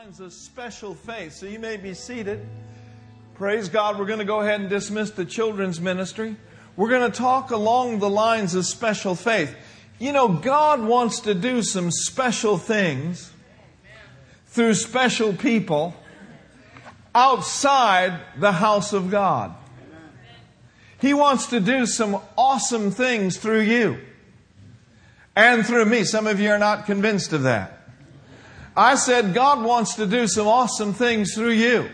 lines of special faith. So you may be seated. Praise God. We're going to go ahead and dismiss the children's ministry. We're going to talk along the lines of special faith. You know, God wants to do some special things through special people outside the house of God. He wants to do some awesome things through you and through me. Some of you are not convinced of that. I said, God wants to do some awesome things through you.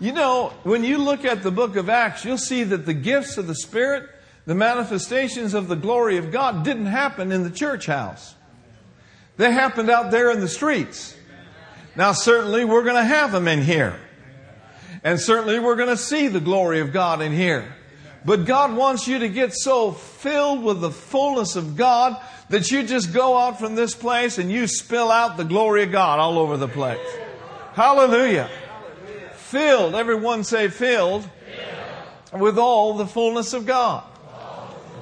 You know, when you look at the book of Acts, you'll see that the gifts of the Spirit, the manifestations of the glory of God didn't happen in the church house. They happened out there in the streets. Now, certainly we're going to have them in here. And certainly we're going to see the glory of God in here. But God wants you to get so filled with the fullness of God that you just go out from this place and you spill out the glory of God all over the place. Hallelujah. Filled, everyone say filled, with all the fullness of God.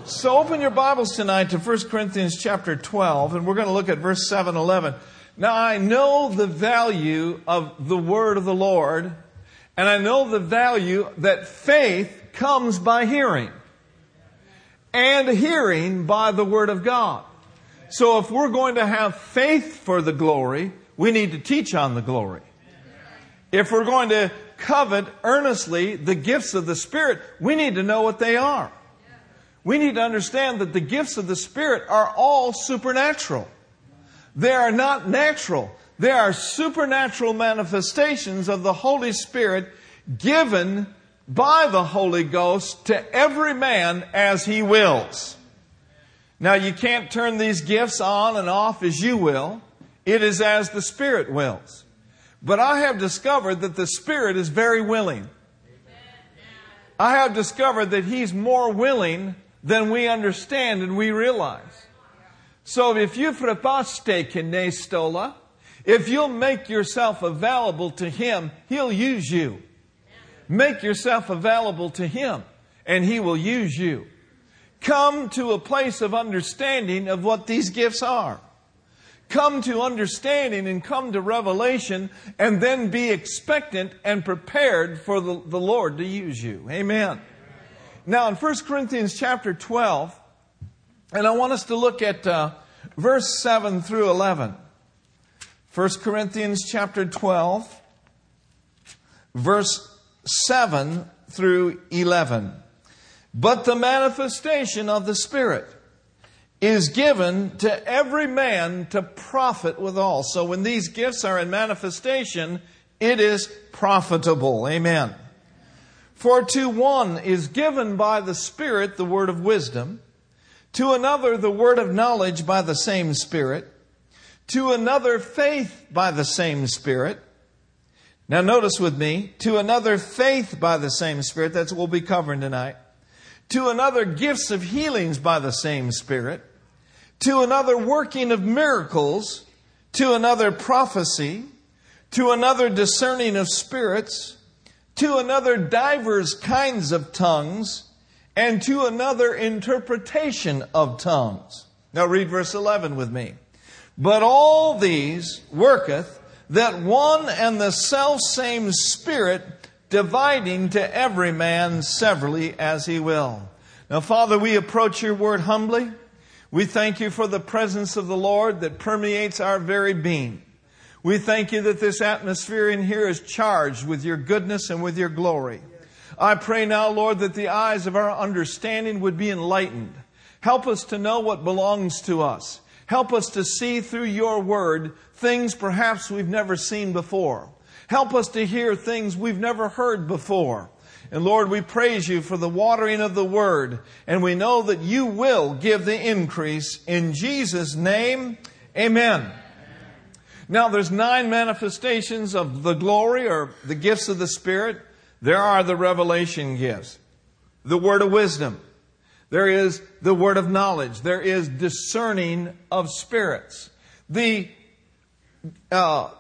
So open your Bibles tonight to 1 Corinthians chapter 12, and we're going to look at verse 7 11. Now I know the value of the word of the Lord, and I know the value that faith comes by hearing, and hearing by the Word of God. So if we're going to have faith for the glory, we need to teach on the glory. If we're going to covet earnestly the gifts of the Spirit, we need to know what they are. We need to understand that the gifts of the Spirit are all supernatural. They are not natural. They are supernatural manifestations of the Holy Spirit given by the Holy Ghost to every man as he wills. Now, you can't turn these gifts on and off as you will. It is as the Spirit wills. But I have discovered that the Spirit is very willing. I have discovered that He's more willing than we understand and we realize. So if you frepaste kinestola, if you'll make yourself available to Him, He'll use you. Make yourself available to Him and He will use you. Come to a place of understanding of what these gifts are. Come to understanding and come to revelation and then be expectant and prepared for the, the Lord to use you. Amen. Now in 1 Corinthians chapter 12, and I want us to look at uh, verse 7 through 11. 1 Corinthians chapter 12, verse 7 through 11. But the manifestation of the Spirit is given to every man to profit withal. So when these gifts are in manifestation, it is profitable. Amen. For to one is given by the Spirit the word of wisdom, to another the word of knowledge by the same Spirit, to another faith by the same Spirit now, notice with me, to another, faith by the same Spirit. That's what we'll be covering tonight. To another, gifts of healings by the same Spirit. To another, working of miracles. To another, prophecy. To another, discerning of spirits. To another, divers kinds of tongues. And to another, interpretation of tongues. Now, read verse 11 with me. But all these worketh that one and the self same Spirit dividing to every man severally as he will. Now, Father, we approach your word humbly. We thank you for the presence of the Lord that permeates our very being. We thank you that this atmosphere in here is charged with your goodness and with your glory. I pray now, Lord, that the eyes of our understanding would be enlightened. Help us to know what belongs to us. Help us to see through your word things perhaps we've never seen before. Help us to hear things we've never heard before. And Lord, we praise you for the watering of the word, and we know that you will give the increase. In Jesus' name, amen. Now, there's nine manifestations of the glory or the gifts of the Spirit. There are the revelation gifts, the word of wisdom, there is the word of knowledge, there is discerning of spirits. The uh,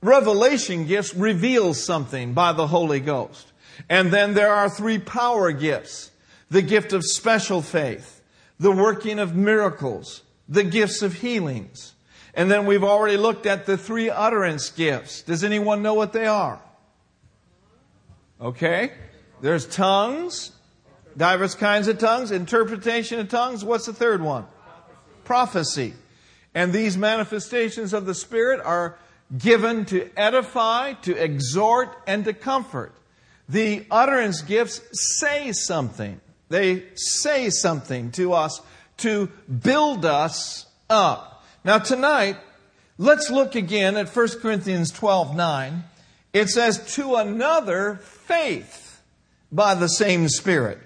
revelation gifts reveal something by the Holy Ghost. And then there are three power gifts. The gift of special faith, the working of miracles, the gifts of healings. And then we've already looked at the three utterance gifts. Does anyone know what they are? Okay. There's tongues, diverse kinds of tongues, interpretation of tongues. What's the third one? Prophecy. And these manifestations of the Spirit are given to edify, to exhort, and to comfort. The utterance gifts say something. They say something to us to build us up. Now tonight, let's look again at 1 Corinthians 12 9. It says, to another faith by the same Spirit.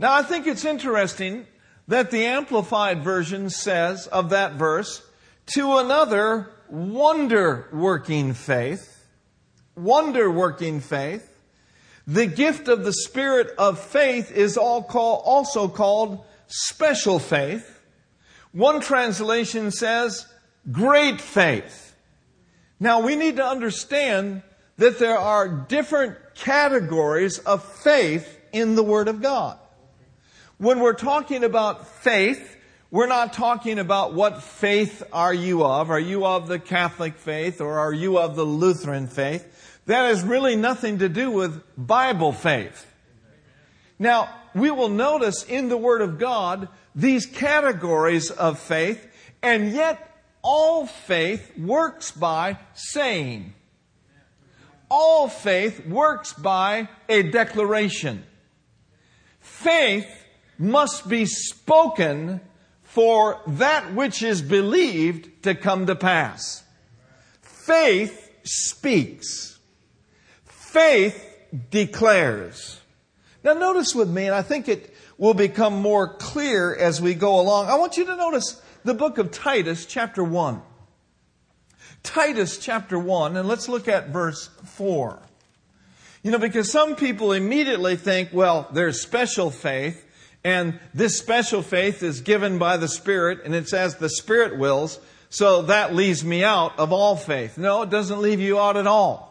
Now I think it's interesting that the Amplified Version says of that verse, to another wonder working faith, wonder working faith. The gift of the Spirit of faith is all call, also called special faith. One translation says great faith. Now we need to understand that there are different categories of faith in the Word of God. When we're talking about faith, we're not talking about what faith are you of. Are you of the Catholic faith or are you of the Lutheran faith? That has really nothing to do with Bible faith. Now, we will notice in the Word of God these categories of faith, and yet all faith works by saying. All faith works by a declaration. Faith must be spoken for that which is believed to come to pass. Faith speaks. Faith declares. Now notice with me, and I think it will become more clear as we go along. I want you to notice the book of Titus, chapter 1. Titus chapter 1, and let's look at verse 4. You know, because some people immediately think, well, there's special faith, and this special faith is given by the Spirit, and it's as the Spirit wills, so that leaves me out of all faith. No, it doesn't leave you out at all.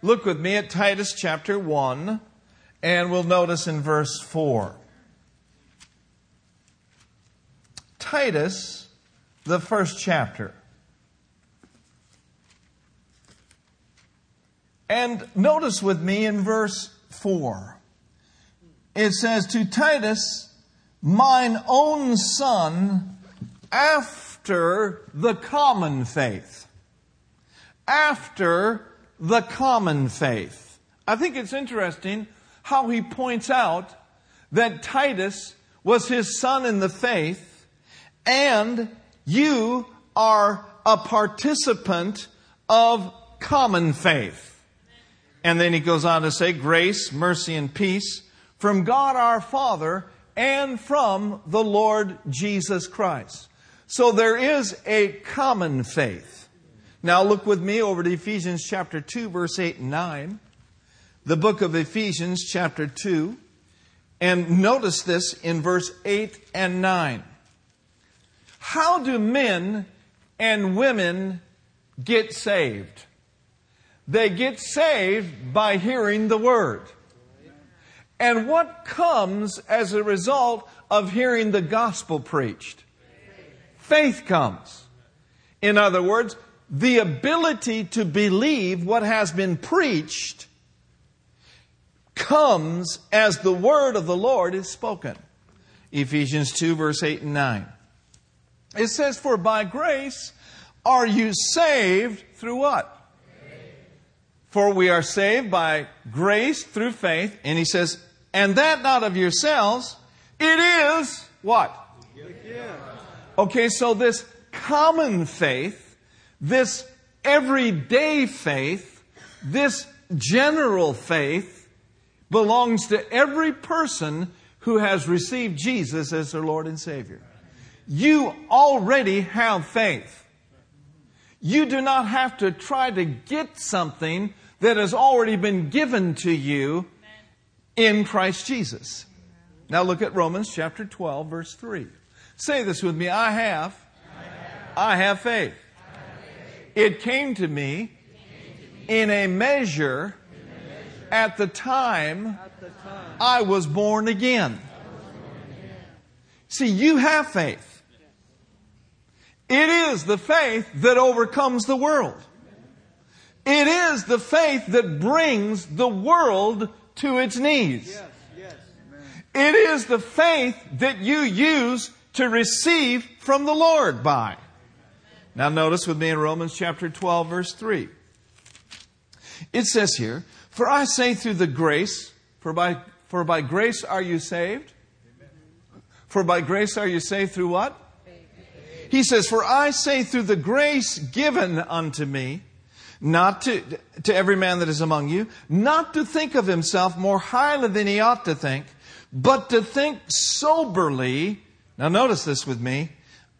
Look with me at Titus chapter 1, and we'll notice in verse 4. Titus, the first chapter. And notice with me in verse 4 it says, To Titus, mine own son, after the common faith. After the common faith. I think it's interesting how he points out that Titus was his son in the faith, and you are a participant of common faith. And then he goes on to say, grace, mercy, and peace from God our Father and from the Lord Jesus Christ. So there is a common faith. Now look with me over to Ephesians chapter 2 verse 8 and 9. The book of Ephesians chapter 2. And notice this in verse 8 and 9. How do men and women get saved? They get saved by hearing the word. And what comes as a result of hearing the gospel preached? Faith comes. In other words, the ability to believe what has been preached comes as the word of the Lord is spoken. Ephesians 2, verse 8 and 9. It says, For by grace are you saved through what? For we are saved by grace through faith. And he says, and that not of yourselves. It is what? Okay, so this common faith, this everyday faith, this general faith belongs to every person who has received Jesus as their Lord and Savior. You already have faith. You do not have to try to get something that has already been given to you in Christ Jesus. Now look at Romans chapter 12, verse 3. Say this with me I have, I have faith. It came to me in a measure at the time I was born again. See, you have faith. It is the faith that overcomes the world. It is the faith that brings the world to its knees. Yes, yes, it is the faith that you use to receive from the Lord by. Now notice with me in Romans chapter 12 verse 3. It says here, For I say through the grace, for by, for by grace are you saved? For by grace are you saved through what? He says, For I say through the grace given unto me, not to, to every man that is among you, not to think of himself more highly than he ought to think, but to think soberly. Now notice this with me.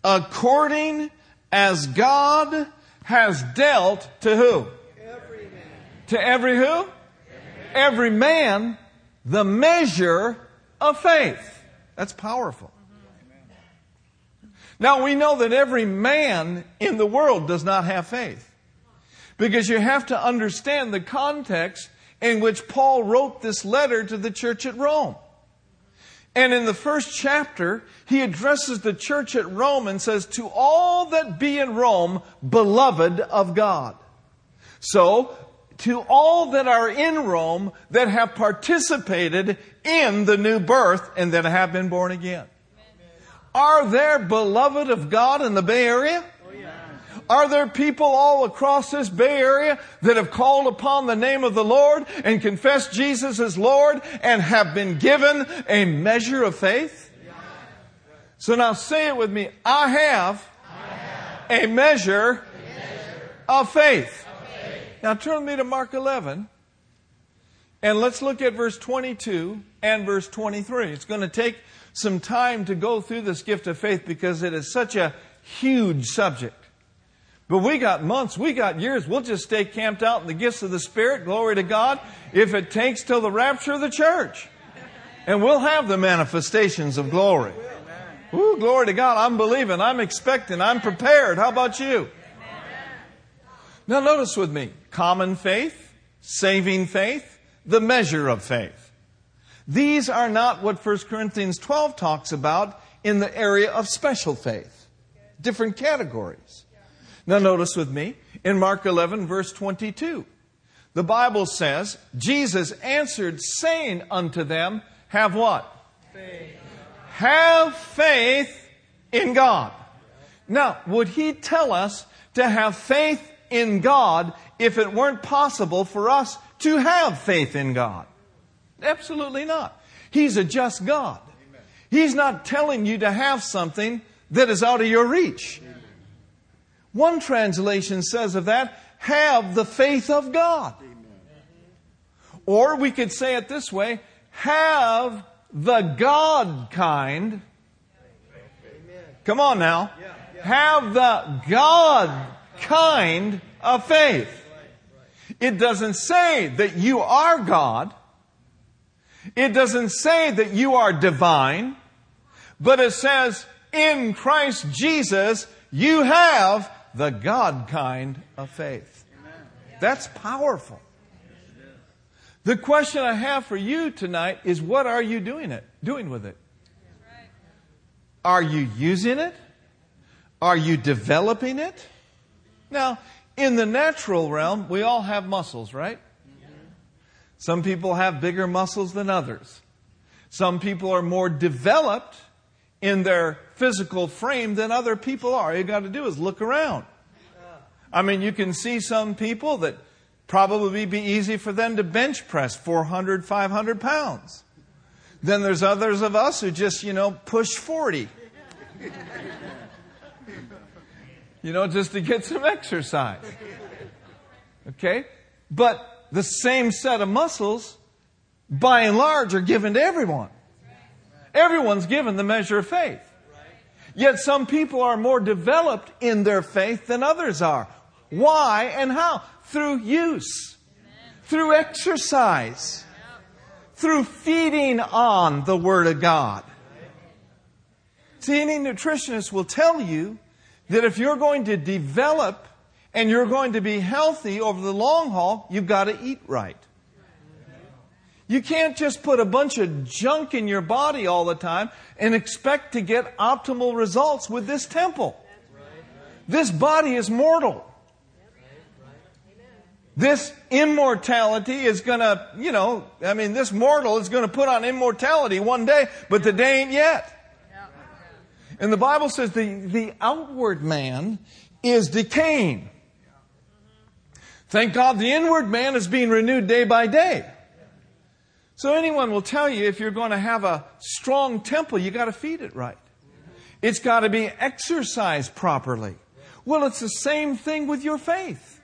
According as God has dealt to who? Every to every who? Every man. every man the measure of faith. That's powerful. Now we know that every man in the world does not have faith. Because you have to understand the context in which Paul wrote this letter to the church at Rome. And in the first chapter, he addresses the church at Rome and says, To all that be in Rome, beloved of God. So, to all that are in Rome that have participated in the new birth and that have been born again. Are there beloved of God in the Bay Area? Are there people all across this Bay Area that have called upon the name of the Lord and confessed Jesus as Lord and have been given a measure of faith? So now say it with me. I have, a, measure of faith. Now turn me to Mark 11 and let's look at verse 22 and verse 23. It's going to take some time to go through this gift of faith because it is such a huge subject. But we got months, we got years. We'll just stay camped out in the gifts of the Spirit, glory to God, if it takes till the rapture of the church. And we'll have the manifestations of glory. Ooh, glory to God. I'm believing, I'm expecting, I'm prepared. How about you? Now notice with me, common faith, saving faith, the measure of faith. These are not what 1 Corinthians 12 talks about in the area of special faith. Different categories. Now, notice with me in Mark 11, verse 22. The Bible says, Jesus answered, saying unto them, Have what? Faith. Have faith in God. Now, would he tell us to have faith in God if it weren't possible for us to have faith in God? Absolutely not. He's a just God. He's not telling you to have something that is out of your reach. One translation says of that, have the faith of God. Or we could say it this way, have the God kind. Come on now. Have the God kind of faith. It doesn't say that you are God. It doesn't say that you are divine. But it says, in Christ Jesus, you have the God kind of faith. That's powerful. The question I have for you tonight is what are you doing it doing with it? Are you using it? Are you developing it? Now, in the natural realm, we all have muscles, right? Some people have bigger muscles than others. Some people are more developed in their physical frame than other people are. All you got to do is look around. I mean, you can see some people that probably be easy for them to bench press 400, 500 pounds. Then there's others of us who just, you know, push 40. you know, just to get some exercise. Okay? But the same set of muscles, by and large, are given to everyone. Everyone's given the measure of faith. Yet some people are more developed in their faith than others are. Why and how? Through use, through exercise, through feeding on the Word of God. See, any nutritionist will tell you that if you're going to develop and you're going to be healthy over the long haul, you've got to eat right. You can't just put a bunch of junk in your body all the time and expect to get optimal results with this temple. this body is mortal. This immortality is going to, you know, I mean, this mortal is going to put on immortality one day, but the day ain't yet. And the Bible says the, the outward man is decaying. Thank God the inward man is being renewed day by day. So anyone will tell you if you're going to have a strong temple, you got to feed it right. It's got to be exercised properly. Well, it's the same thing with your faith.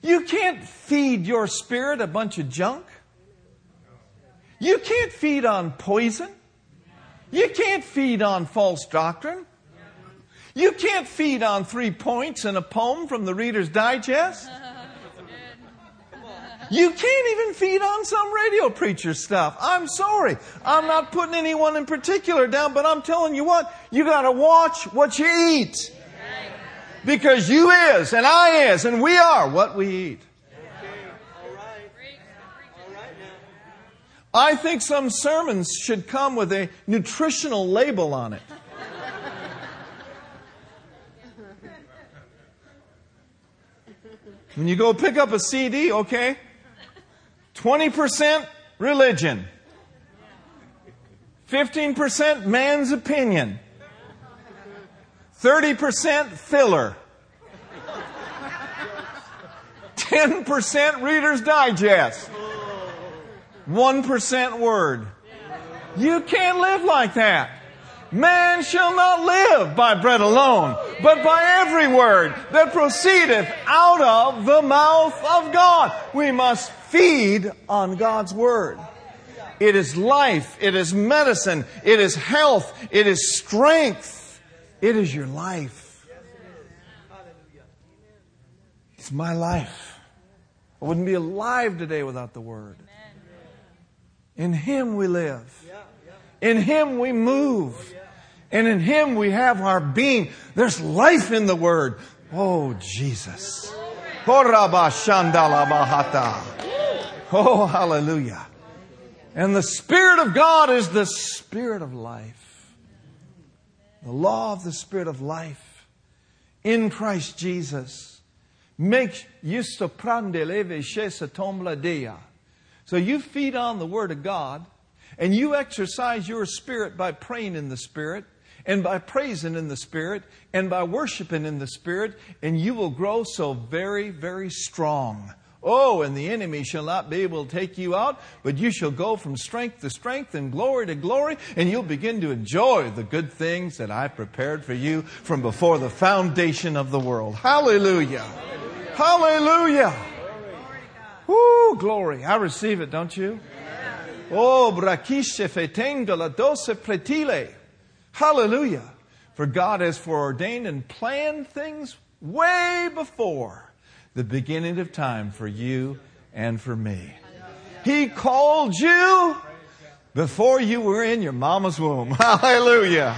You can't feed your spirit a bunch of junk. You can't feed on poison. You can't feed on false doctrine. You can't feed on three points in a poem from the Reader's Digest. You can't even feed on some radio preacher stuff. I'm sorry. I'm not putting anyone in particular down, but I'm telling you what, you gotta watch what you eat. Because you is, and I is, and we are what we eat. I think some sermons should come with a nutritional label on it. When you go pick up a CD, okay, 20% religion, 15% man's opinion, 30% filler. 10% Reader's Digest. 1% Word. You can't live like that. Man shall not live by bread alone, but by every word that proceedeth out of the mouth of God. We must feed on God's Word. It is life, it is medicine, it is health, it is strength. It is your life. It's my life. I wouldn't be alive today without the Word. In Him we live. In Him we move. And in Him we have our being. There's life in the Word. Oh, Jesus. Oh, hallelujah. And the Spirit of God is the Spirit of life the law of the Spirit of life in Christ Jesus makes you soprande leve tombe. So you feed on the Word of God and you exercise your spirit by praying in the Spirit and by praising in the Spirit and by worshiping in the Spirit, and you will grow so very, very strong. Oh, and the enemy shall not be able to take you out, but you shall go from strength to strength and glory to glory, and you'll begin to enjoy the good things that I prepared for you from before the foundation of the world. Hallelujah. Hallelujah. Woo, glory. I receive it, don't you? Oh, brakishe fetenga la dose pretile. Hallelujah. For God has foreordained and planned things way before the beginning of time for you and for me. He called you before you were in your mama's womb. Hallelujah.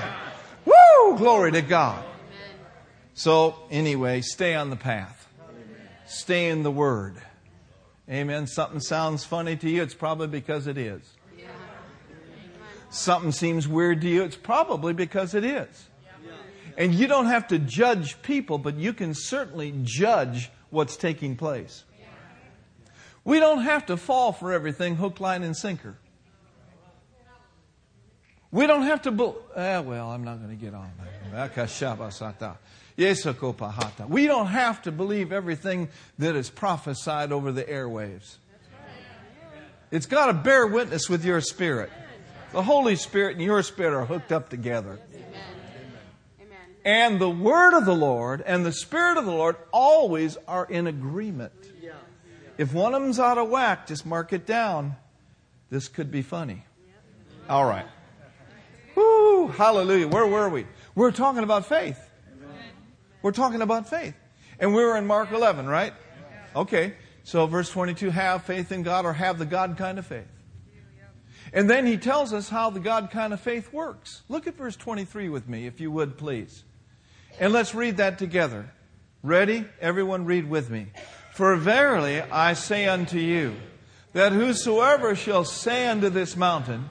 Woo! Glory to God. So, anyway, stay on the path. Stay in the Word. Amen. Something sounds funny to you, it's probably because it is. Something seems weird to you, it's probably because it is. And you don't have to judge people, but you can certainly judge what's taking place. We don't have to fall for everything hook, line, and sinker. We don't have to. Be- eh, well, I'm not going to get on. We don't have to believe everything that is prophesied over the airwaves. It's got to bear witness with your spirit. The Holy Spirit and your spirit are hooked up together. And the word of the Lord and the Spirit of the Lord always are in agreement. If one of them's out of whack, just mark it down. This could be funny. All right. Woo, hallelujah. Where were we? We're talking about faith. We're talking about faith. And we were in Mark 11, right? Okay. So verse 22, have faith in God or have the God kind of faith. And then he tells us how the God kind of faith works. Look at verse 23 with me, if you would, please. And let's read that together. Ready? Everyone read with me. For verily I say unto you, that whosoever shall say unto this mountain,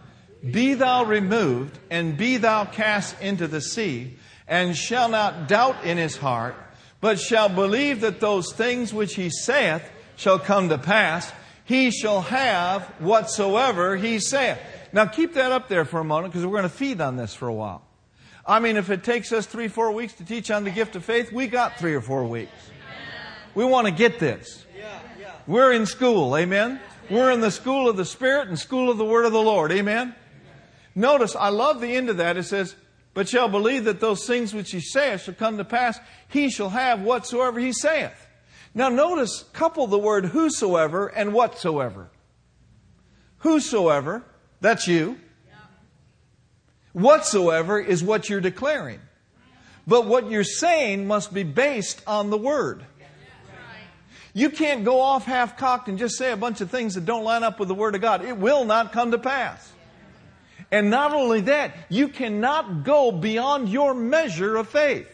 Be thou removed, and be thou cast into the sea, and shall not doubt in his heart, but shall believe that those things which he saith shall come to pass, he shall have whatsoever he saith. Now keep that up there for a moment because we're going to feed on this for a while. I mean, if it takes us three, four weeks to teach on the gift of faith, we got three or four weeks. We want to get this. We're in school, amen? We're in the school of the Spirit and school of the Word of the Lord, amen? Notice, I love the end of that. It says, but shall believe that those things which he saith shall come to pass, he shall have whatsoever he saith. Now notice, couple the word whosoever and whatsoever. Whosoever, that's you. Whatsoever is what you're declaring. But what you're saying must be based on the word. You can't go off half cocked and just say a bunch of things that don't line up with the word of God. It will not come to pass. And not only that, you cannot go beyond your measure of faith.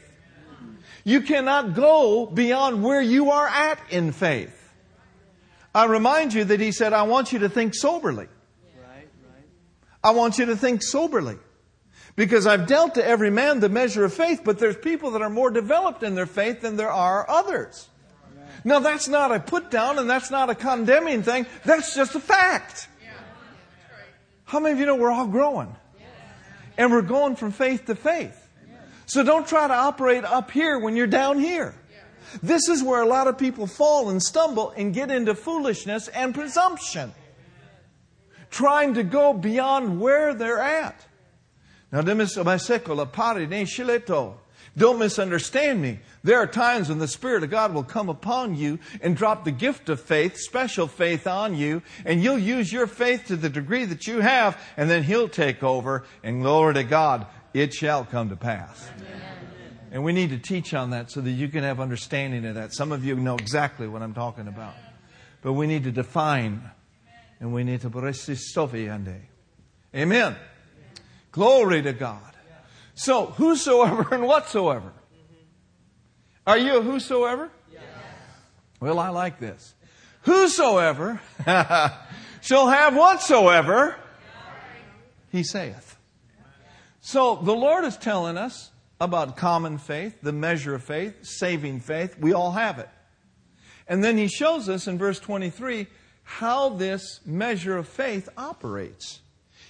You cannot go beyond where you are at in faith. I remind you that he said, I want you to think soberly. I want you to think soberly. Because I've dealt to every man the measure of faith, but there's people that are more developed in their faith than there are others. Now that's not a put down and that's not a condemning thing. That's just a fact. How many of you know we're all growing? And we're going from faith to faith. So don't try to operate up here when you're down here. This is where a lot of people fall and stumble and get into foolishness and presumption. Trying to go beyond where they're at. Now, don't misunderstand me. There are times when the Spirit of God will come upon you and drop the gift of faith, special faith on you, and you'll use your faith to the degree that you have, and then He'll take over, and glory to God, it shall come to pass. Amen. And we need to teach on that so that you can have understanding of that. Some of you know exactly what I'm talking about. But we need to define, and we need to. Amen. Glory to God. So, whosoever and whatsoever. Are you a whosoever? Yes. Well, I like this. Whosoever shall have whatsoever he saith. So the Lord is telling us about common faith, the measure of faith, saving faith. We all have it. And then he shows us in verse 23 how this measure of faith operates.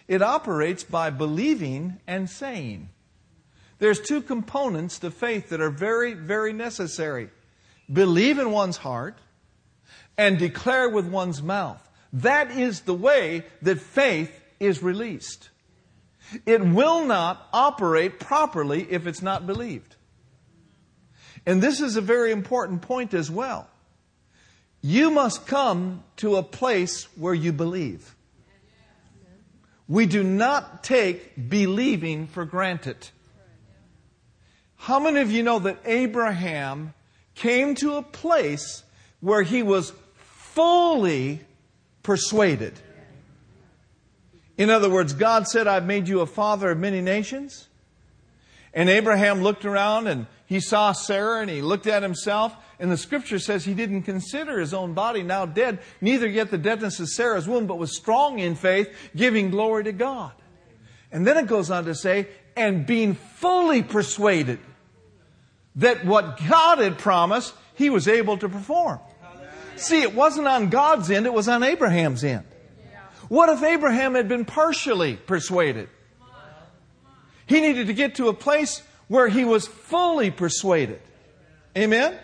It operates by believing and saying. There's two components to faith that are very, very necessary. Believe in one's heart and declare with one's mouth. That is the way that faith is released. It will not operate properly if it's not believed. And this is a very important point as well. You must come to a place where you believe. We do not take believing for granted. How many of you know that Abraham came to a place where he was fully persuaded? In other words, God said, I've made you a father of many nations. And Abraham looked around and he saw Sarah and he looked at himself. And the scripture says he didn't consider his own body now dead, neither yet the deadness of Sarah's womb, but was strong in faith, giving glory to God. And then it goes on to say, and being fully persuaded that what God had promised, he was able to perform. See, it wasn't on God's end, it was on Abraham's end. What if Abraham had been partially persuaded? He needed to get to a place where he was fully persuaded. Amen?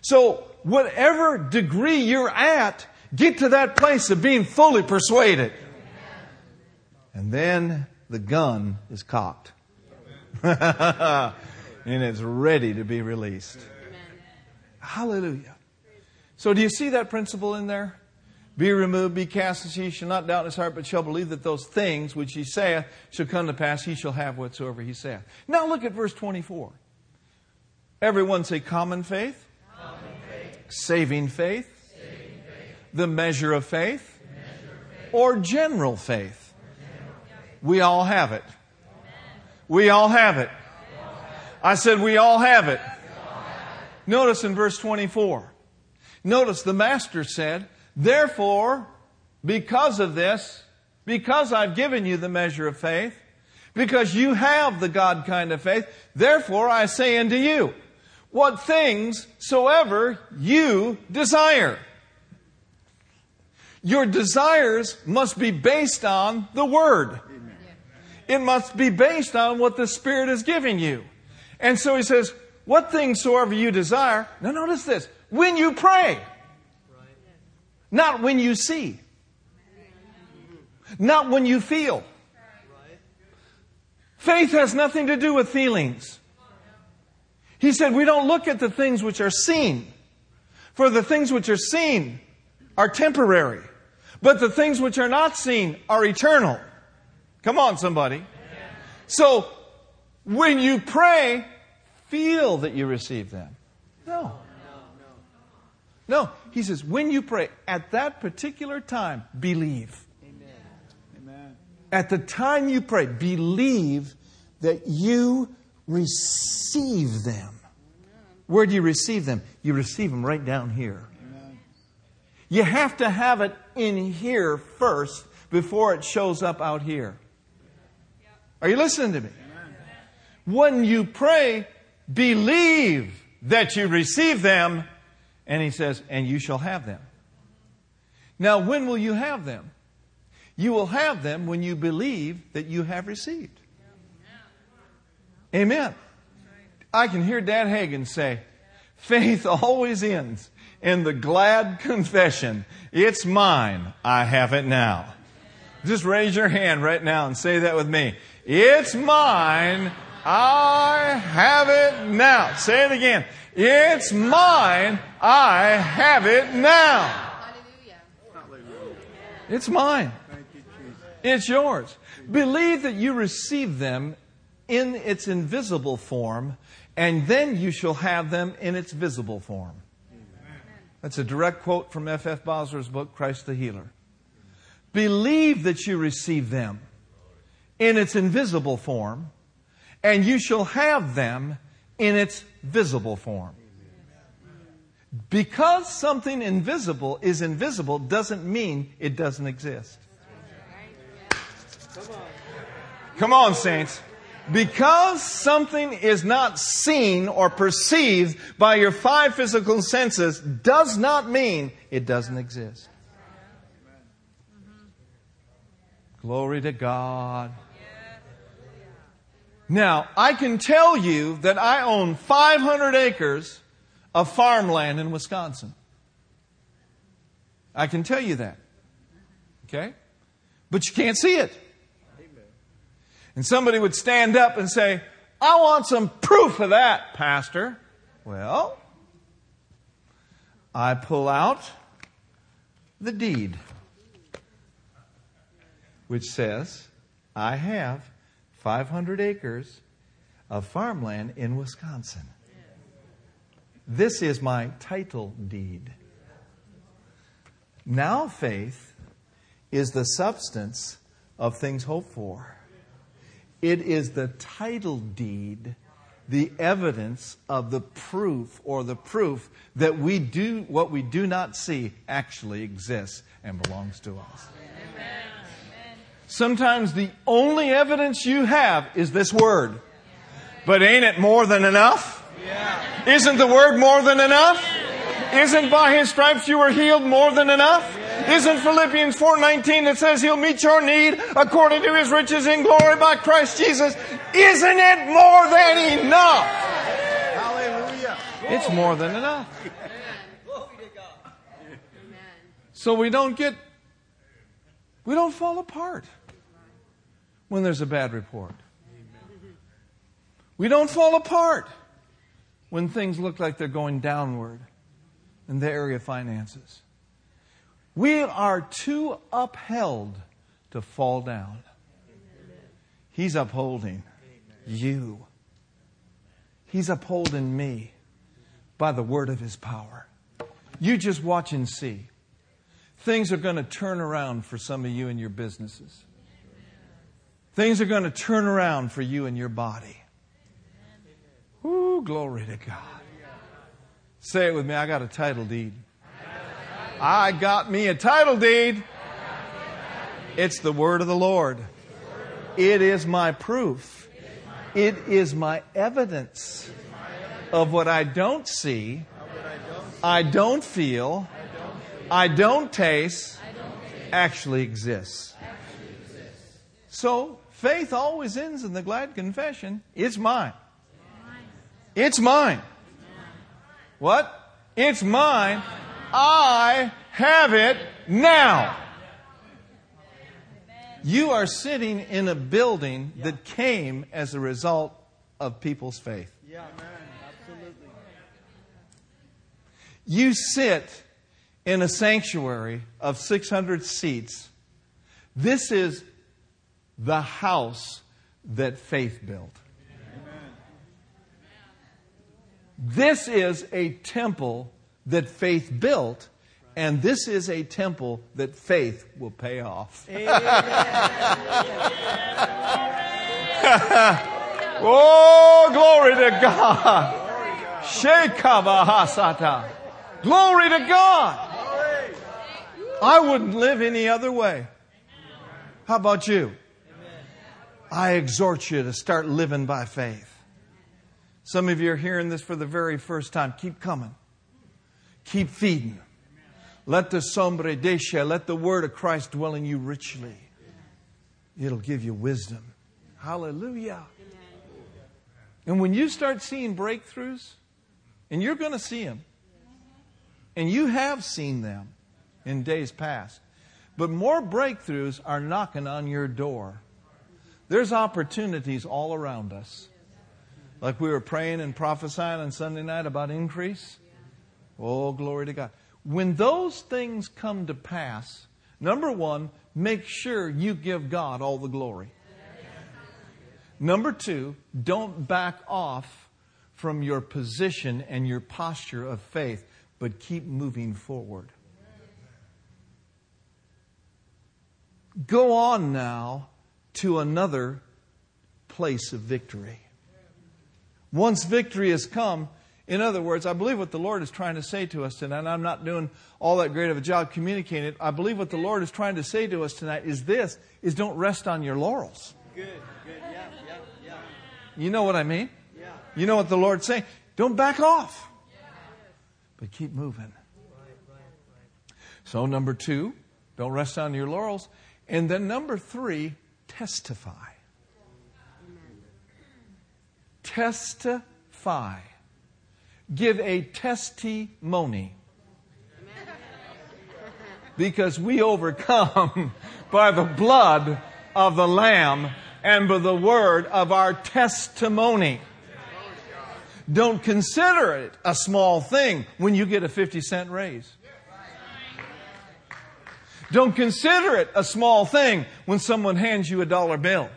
So, whatever degree you're at, get to that place of being fully persuaded. And then the gun is cocked. and it's ready to be released. Amen. Hallelujah. So, do you see that principle in there? Be removed, be cast as he shall not doubt in his heart, but shall believe that those things which he saith shall come to pass. He shall have whatsoever he saith. Now, look at verse 24. Everyone say common faith, common faith. Saving, faith. saving faith, the measure of faith, measure of faith. or general faith. Or general faith. We all have it. Amen. We all have it. I said, we all have it. Notice in verse 24. Notice the master said, therefore, because of this, because I've given you the measure of faith, Because you have the God kind of faith. Therefore, I say unto you, what things soever you desire. Your desires must be based on the Word. It must be based on what the Spirit is giving you. And so he says, What things soever you desire. Now notice this. When you pray, not when you see, not when you feel. Faith has nothing to do with feelings. He said, We don't look at the things which are seen, for the things which are seen are temporary, but the things which are not seen are eternal. Come on, somebody. So, when you pray, feel that you receive them. No. No. He says, when you pray, at that particular time, believe. Amen. At the time you pray, believe that you receive them. Where do you receive them? You receive them right down here. You have to have it in here first before it shows up out here. Are you listening to me? When you pray, believe that you receive them. And he says, and you shall have them. Now, when will you have them? You will have them when you believe that you have received. Amen. I can hear Dad Hagin say, faith always ends in the glad confession, it's mine, I have it now. Just raise your hand right now and say that with me. It's mine, I have it now. Say it again. It's mine, I have it now. It's mine. It's yours. Believe that you receive them in its invisible form, and then you shall have them in its visible form. That's a direct quote from F. F. Bosworth's book, Christ the Healer. Believe that you receive them in its invisible form, and you shall have them in its visible form. Because something invisible is invisible doesn't mean it doesn't exist. Come on, saints. Because something is not seen or perceived by your five physical senses does not mean it doesn't exist. Glory to God. Now, I can tell you that I own 500 acres of farmland in Wisconsin. I can tell you that. Okay? But you can't see it and somebody would stand up and say, I want some proof of that, Pastor. Well, I pull out the deed, which says, I have 500 acres of farmland in Wisconsin. This is my title deed. Now, faith is the substance of things hoped for it is the title deed, the evidence of the proof or the proof that we do what we do not see actually exists and belongs to us. Sometimes the only evidence you have is this word. But ain't it more than enough? Isn't the word more than enough? Isn't by his stripes you were healed more than enough? Isn't Philippians 4:19 that says he'll meet your need according to his riches in glory by Christ Jesus? Isn't it more than enough? Hallelujah. It's more than enough. So we don't get we don't fall apart when there's a bad report. We don't fall apart when things look like they're going downward in the area of finances. We are too upheld to fall down. He's upholding you. He's upholding me by the word of his power. You just watch and see. Things are going to turn around for some of you in your businesses. Things are going to turn around for you and your body. Ooh, glory to God. Say it with me. I got a title deed. I got me a title deed. It's the word of the Lord. It is my proof. It is my evidence of what I don't see, I don't feel, I don't taste, actually exists. So faith always ends in the glad confession it's mine. It's mine. What? It's mine. I have it now. You are sitting in a building that came as a result of people's faith. Yeah, absolutely. You sit in a sanctuary of 600 seats. This is the house that faith built. This is a temple that faith built, and this is a temple that faith will pay off. oh, glory to God. Shekabahasata. Glory to God. I wouldn't live any other way. How about you? I exhort you to start living by faith. Some of you are hearing this for the very first time. Keep coming. Keep feeding. Let the sombre desha, let the word of Christ dwell in you richly. It'll give you wisdom. Hallelujah. And when you start seeing breakthroughs, and you're going to see them, and you have seen them in days past, but more breakthroughs are knocking on your door. There's opportunities all around us. Like we were praying and prophesying on Sunday night about increase. Oh, glory to God. When those things come to pass, number one, make sure you give God all the glory. Number two, don't back off from your position and your posture of faith, but keep moving forward. Go on now to another place of victory. Once victory has come, in other words, I believe what the Lord is trying to say to us tonight, and I'm not doing all that great of a job communicating it. I believe what the Lord is trying to say to us tonight is this, is don't rest on your laurels. Good, good, yeah, yeah, yeah. You know what I mean? Yeah. You know what the Lord's saying? Don't back off. But keep moving. Right, right, right. So number two, don't rest on your laurels. And then number three, testify. Testify. Give a testimony. Because we overcome by the blood of the Lamb and by the word of our testimony. Don't consider it a small thing when you get a 50 cent raise. Don't consider it a small thing when someone hands you a dollar bill.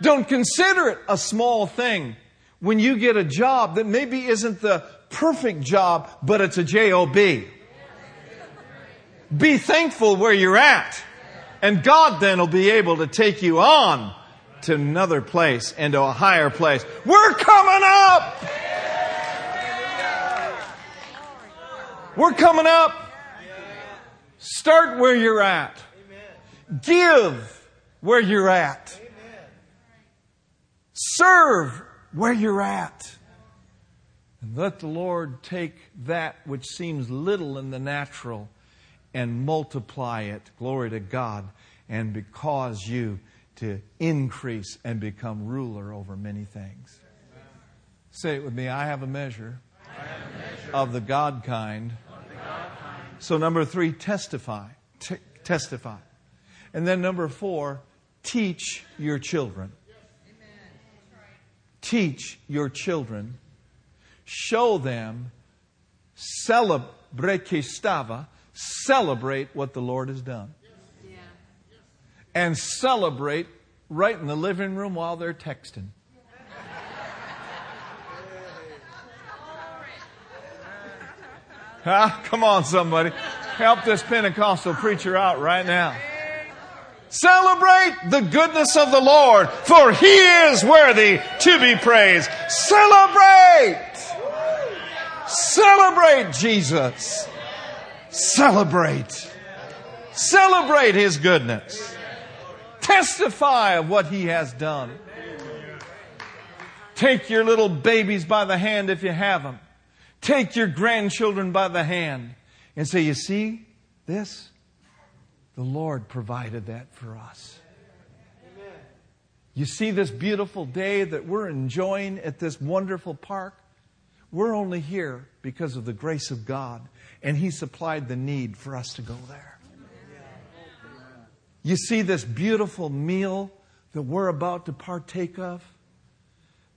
Don't consider it a small thing when you get a job that maybe isn't the perfect job, but it's a job. Be thankful where you're at, and God then will be able to take you on to another place and to a higher place. We're coming up! We're coming up. Start where you're at. Give where you're at. Serve where you're at. And let the Lord take that which seems little in the natural and multiply it, glory to God, and cause you to increase and become ruler over many things. Say it with me I have a measure, have a measure of the God kind. of the God kind. So, number three, testify. T- testify. And then, number four, teach your children. Teach your children. Show them. Celebrate Kistava. Celebrate what the Lord has done. And celebrate right in the living room while they're texting. Huh? Come on, somebody. Help this Pentecostal preacher out right now. Celebrate the goodness of the Lord, for He is worthy to be praised. Celebrate! Celebrate Jesus. Celebrate. Celebrate His goodness. Testify of what he has done. Take your little babies by the hand if you have them. Take your grandchildren by the hand and say, You see this? The Lord provided that for us. You see this beautiful day that we're enjoying at this wonderful park? We're only here because of the grace of God, and He supplied the need for us to go there. You see this beautiful meal that we're about to partake of?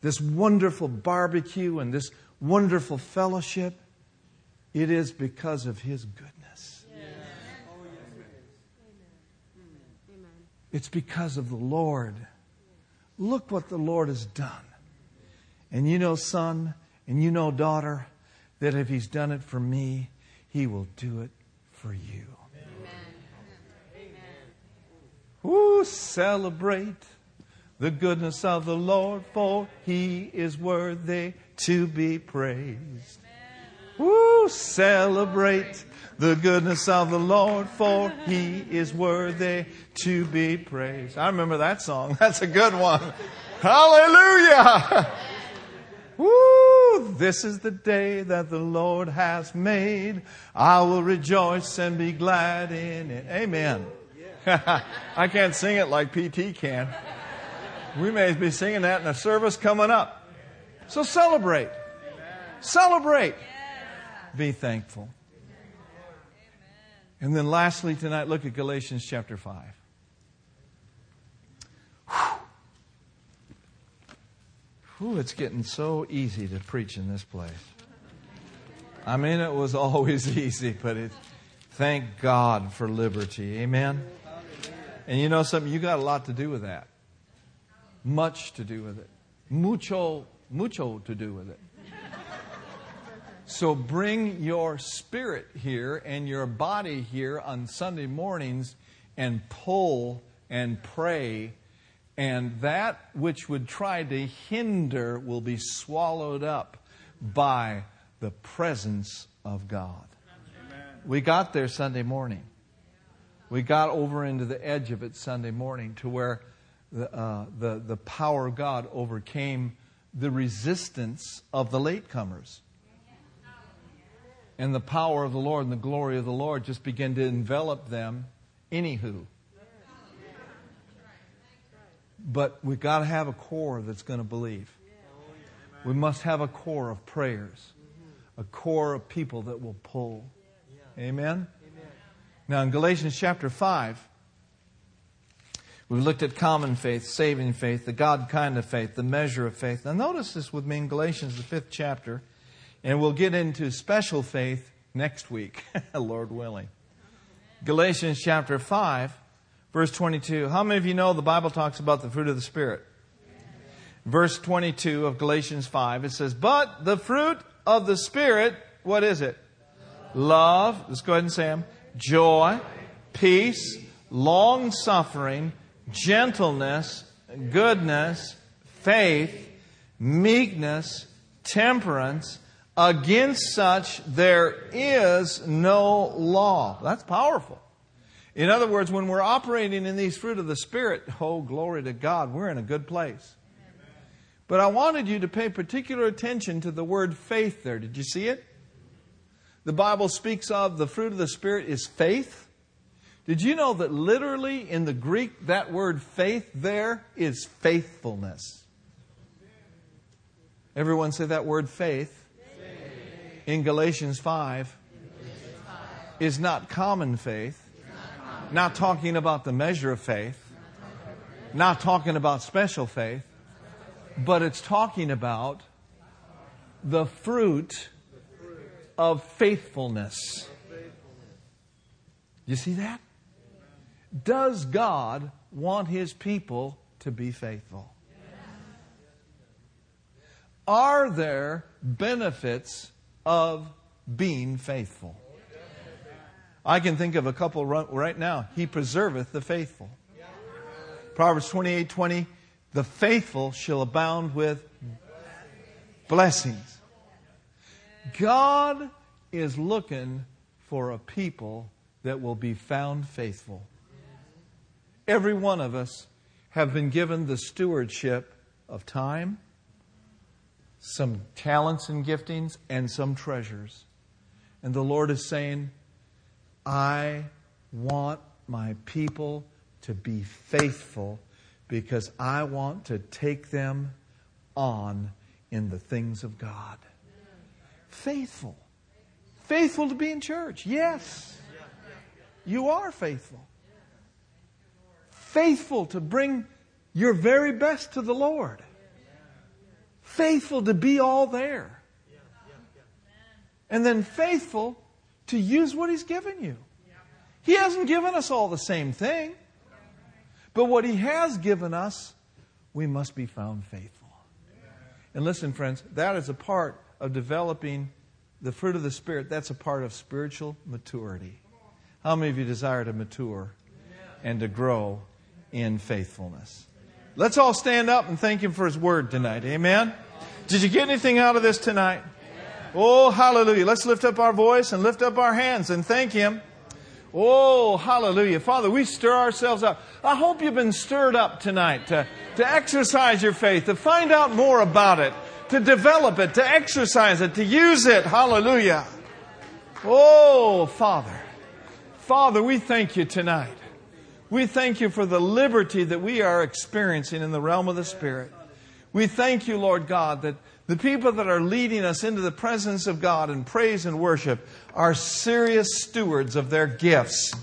This wonderful barbecue and this wonderful fellowship? It is because of His goodness. It's because of the Lord. Look what the Lord has done. And you know, son, and you know, daughter, that if He's done it for me, He will do it for you. Ooh, celebrate the goodness of the Lord, for He is worthy to be praised. Ooh, celebrate the goodness of the Lord, for He is worthy to be praised. I remember that song. That's a good one. Hallelujah! Woo! This is the day that the Lord has made. I will rejoice and be glad in it. Amen. I can't sing it like PT can. We may be singing that in a service coming up. So celebrate. Celebrate. Be thankful. And then lastly tonight, look at Galatians chapter 5. Whew, it's getting so easy to preach in this place. I mean, it was always easy, but it, thank God for liberty. Amen? And you know something? You got a lot to do with that. Much to do with it. Mucho, mucho to do with it. So bring your spirit here and your body here on Sunday mornings and pull and pray, and that which would try to hinder will be swallowed up by the presence of God. We got there Sunday morning. We got over into the edge of it Sunday morning to where the, uh, the, the power of God overcame the resistance of the latecomers. And the power of the Lord and the glory of the Lord just began to envelop them, anywho. But we've got to have a core that's going to believe. We must have a core of prayers, a core of people that will pull. Amen? Now, in Galatians chapter 5, we've looked at common faith, saving faith, the God kind of faith, the measure of faith. Now, notice this with me in Galatians, the fifth chapter, and we'll get into special faith next week, Lord willing. Galatians chapter 5, verse 22. How many of you know the Bible talks about the fruit of the Spirit? Verse 22 of Galatians 5, it says, But the fruit of the Spirit, what is it? Love. Let's go ahead and say them joy, peace, long suffering, gentleness, goodness, faith, meekness, temperance. Against such there is no law. That's powerful. In other words, when we're operating in these fruit of the Spirit, oh, glory to God, we're in a good place. But I wanted you to pay particular attention to the word faith there. Did you see it? the Bible speaks of the fruit of the Spirit is faith. Did you know that literally in the Greek, that word faith there is faithfulness? Everyone say that word faith, faith. in Galatians 5 is not common faith, not talking about the measure of faith, not talking about special faith, but it's talking about the fruit of faithfulness. You see that? Does God want his people to be faithful? Are there benefits of being faithful? I can think of a couple right now. He preserveth the faithful. Proverbs 28 20, the faithful shall abound with blessings. God is looking for a people that will be found faithful. Every one of us have been given the stewardship of time, some talents and giftings, and some treasures. And the Lord is saying, I want my people to be faithful because I want to take them on in the things of God. Faithful. Faithful to be in church. Yes. You are faithful. Faithful to bring your very best to the Lord. Faithful to be all there. And then faithful to use what He's given you. He hasn't given us all the same thing. But what He has given us, we must be found faithful. And listen, friends, that is a part of developing the fruit of the Spirit. That's a part of spiritual maturity. How many of you desire to mature and to grow in faithfulness? Let's all stand up and thank Him for His word tonight. Amen. Did you get anything out of this tonight? Oh, hallelujah. Let's lift up our voice and lift up our hands and thank Him. Oh, hallelujah. Father, we stir ourselves up. I hope you've been stirred up tonight to, to exercise your faith, to find out more about it, to develop it, to exercise it, to use it. Hallelujah. Oh, Father. Father, we thank you tonight. We thank you for the liberty that we are experiencing in the realm of the Spirit. We thank you, Lord God, that the people that are leading us into the presence of God in praise and worship are serious stewards of their gifts.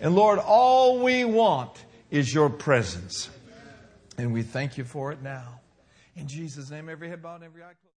And Lord, all we want is your presence. And we thank you for it now. In Jesus' name, every head bowed, every eye closed.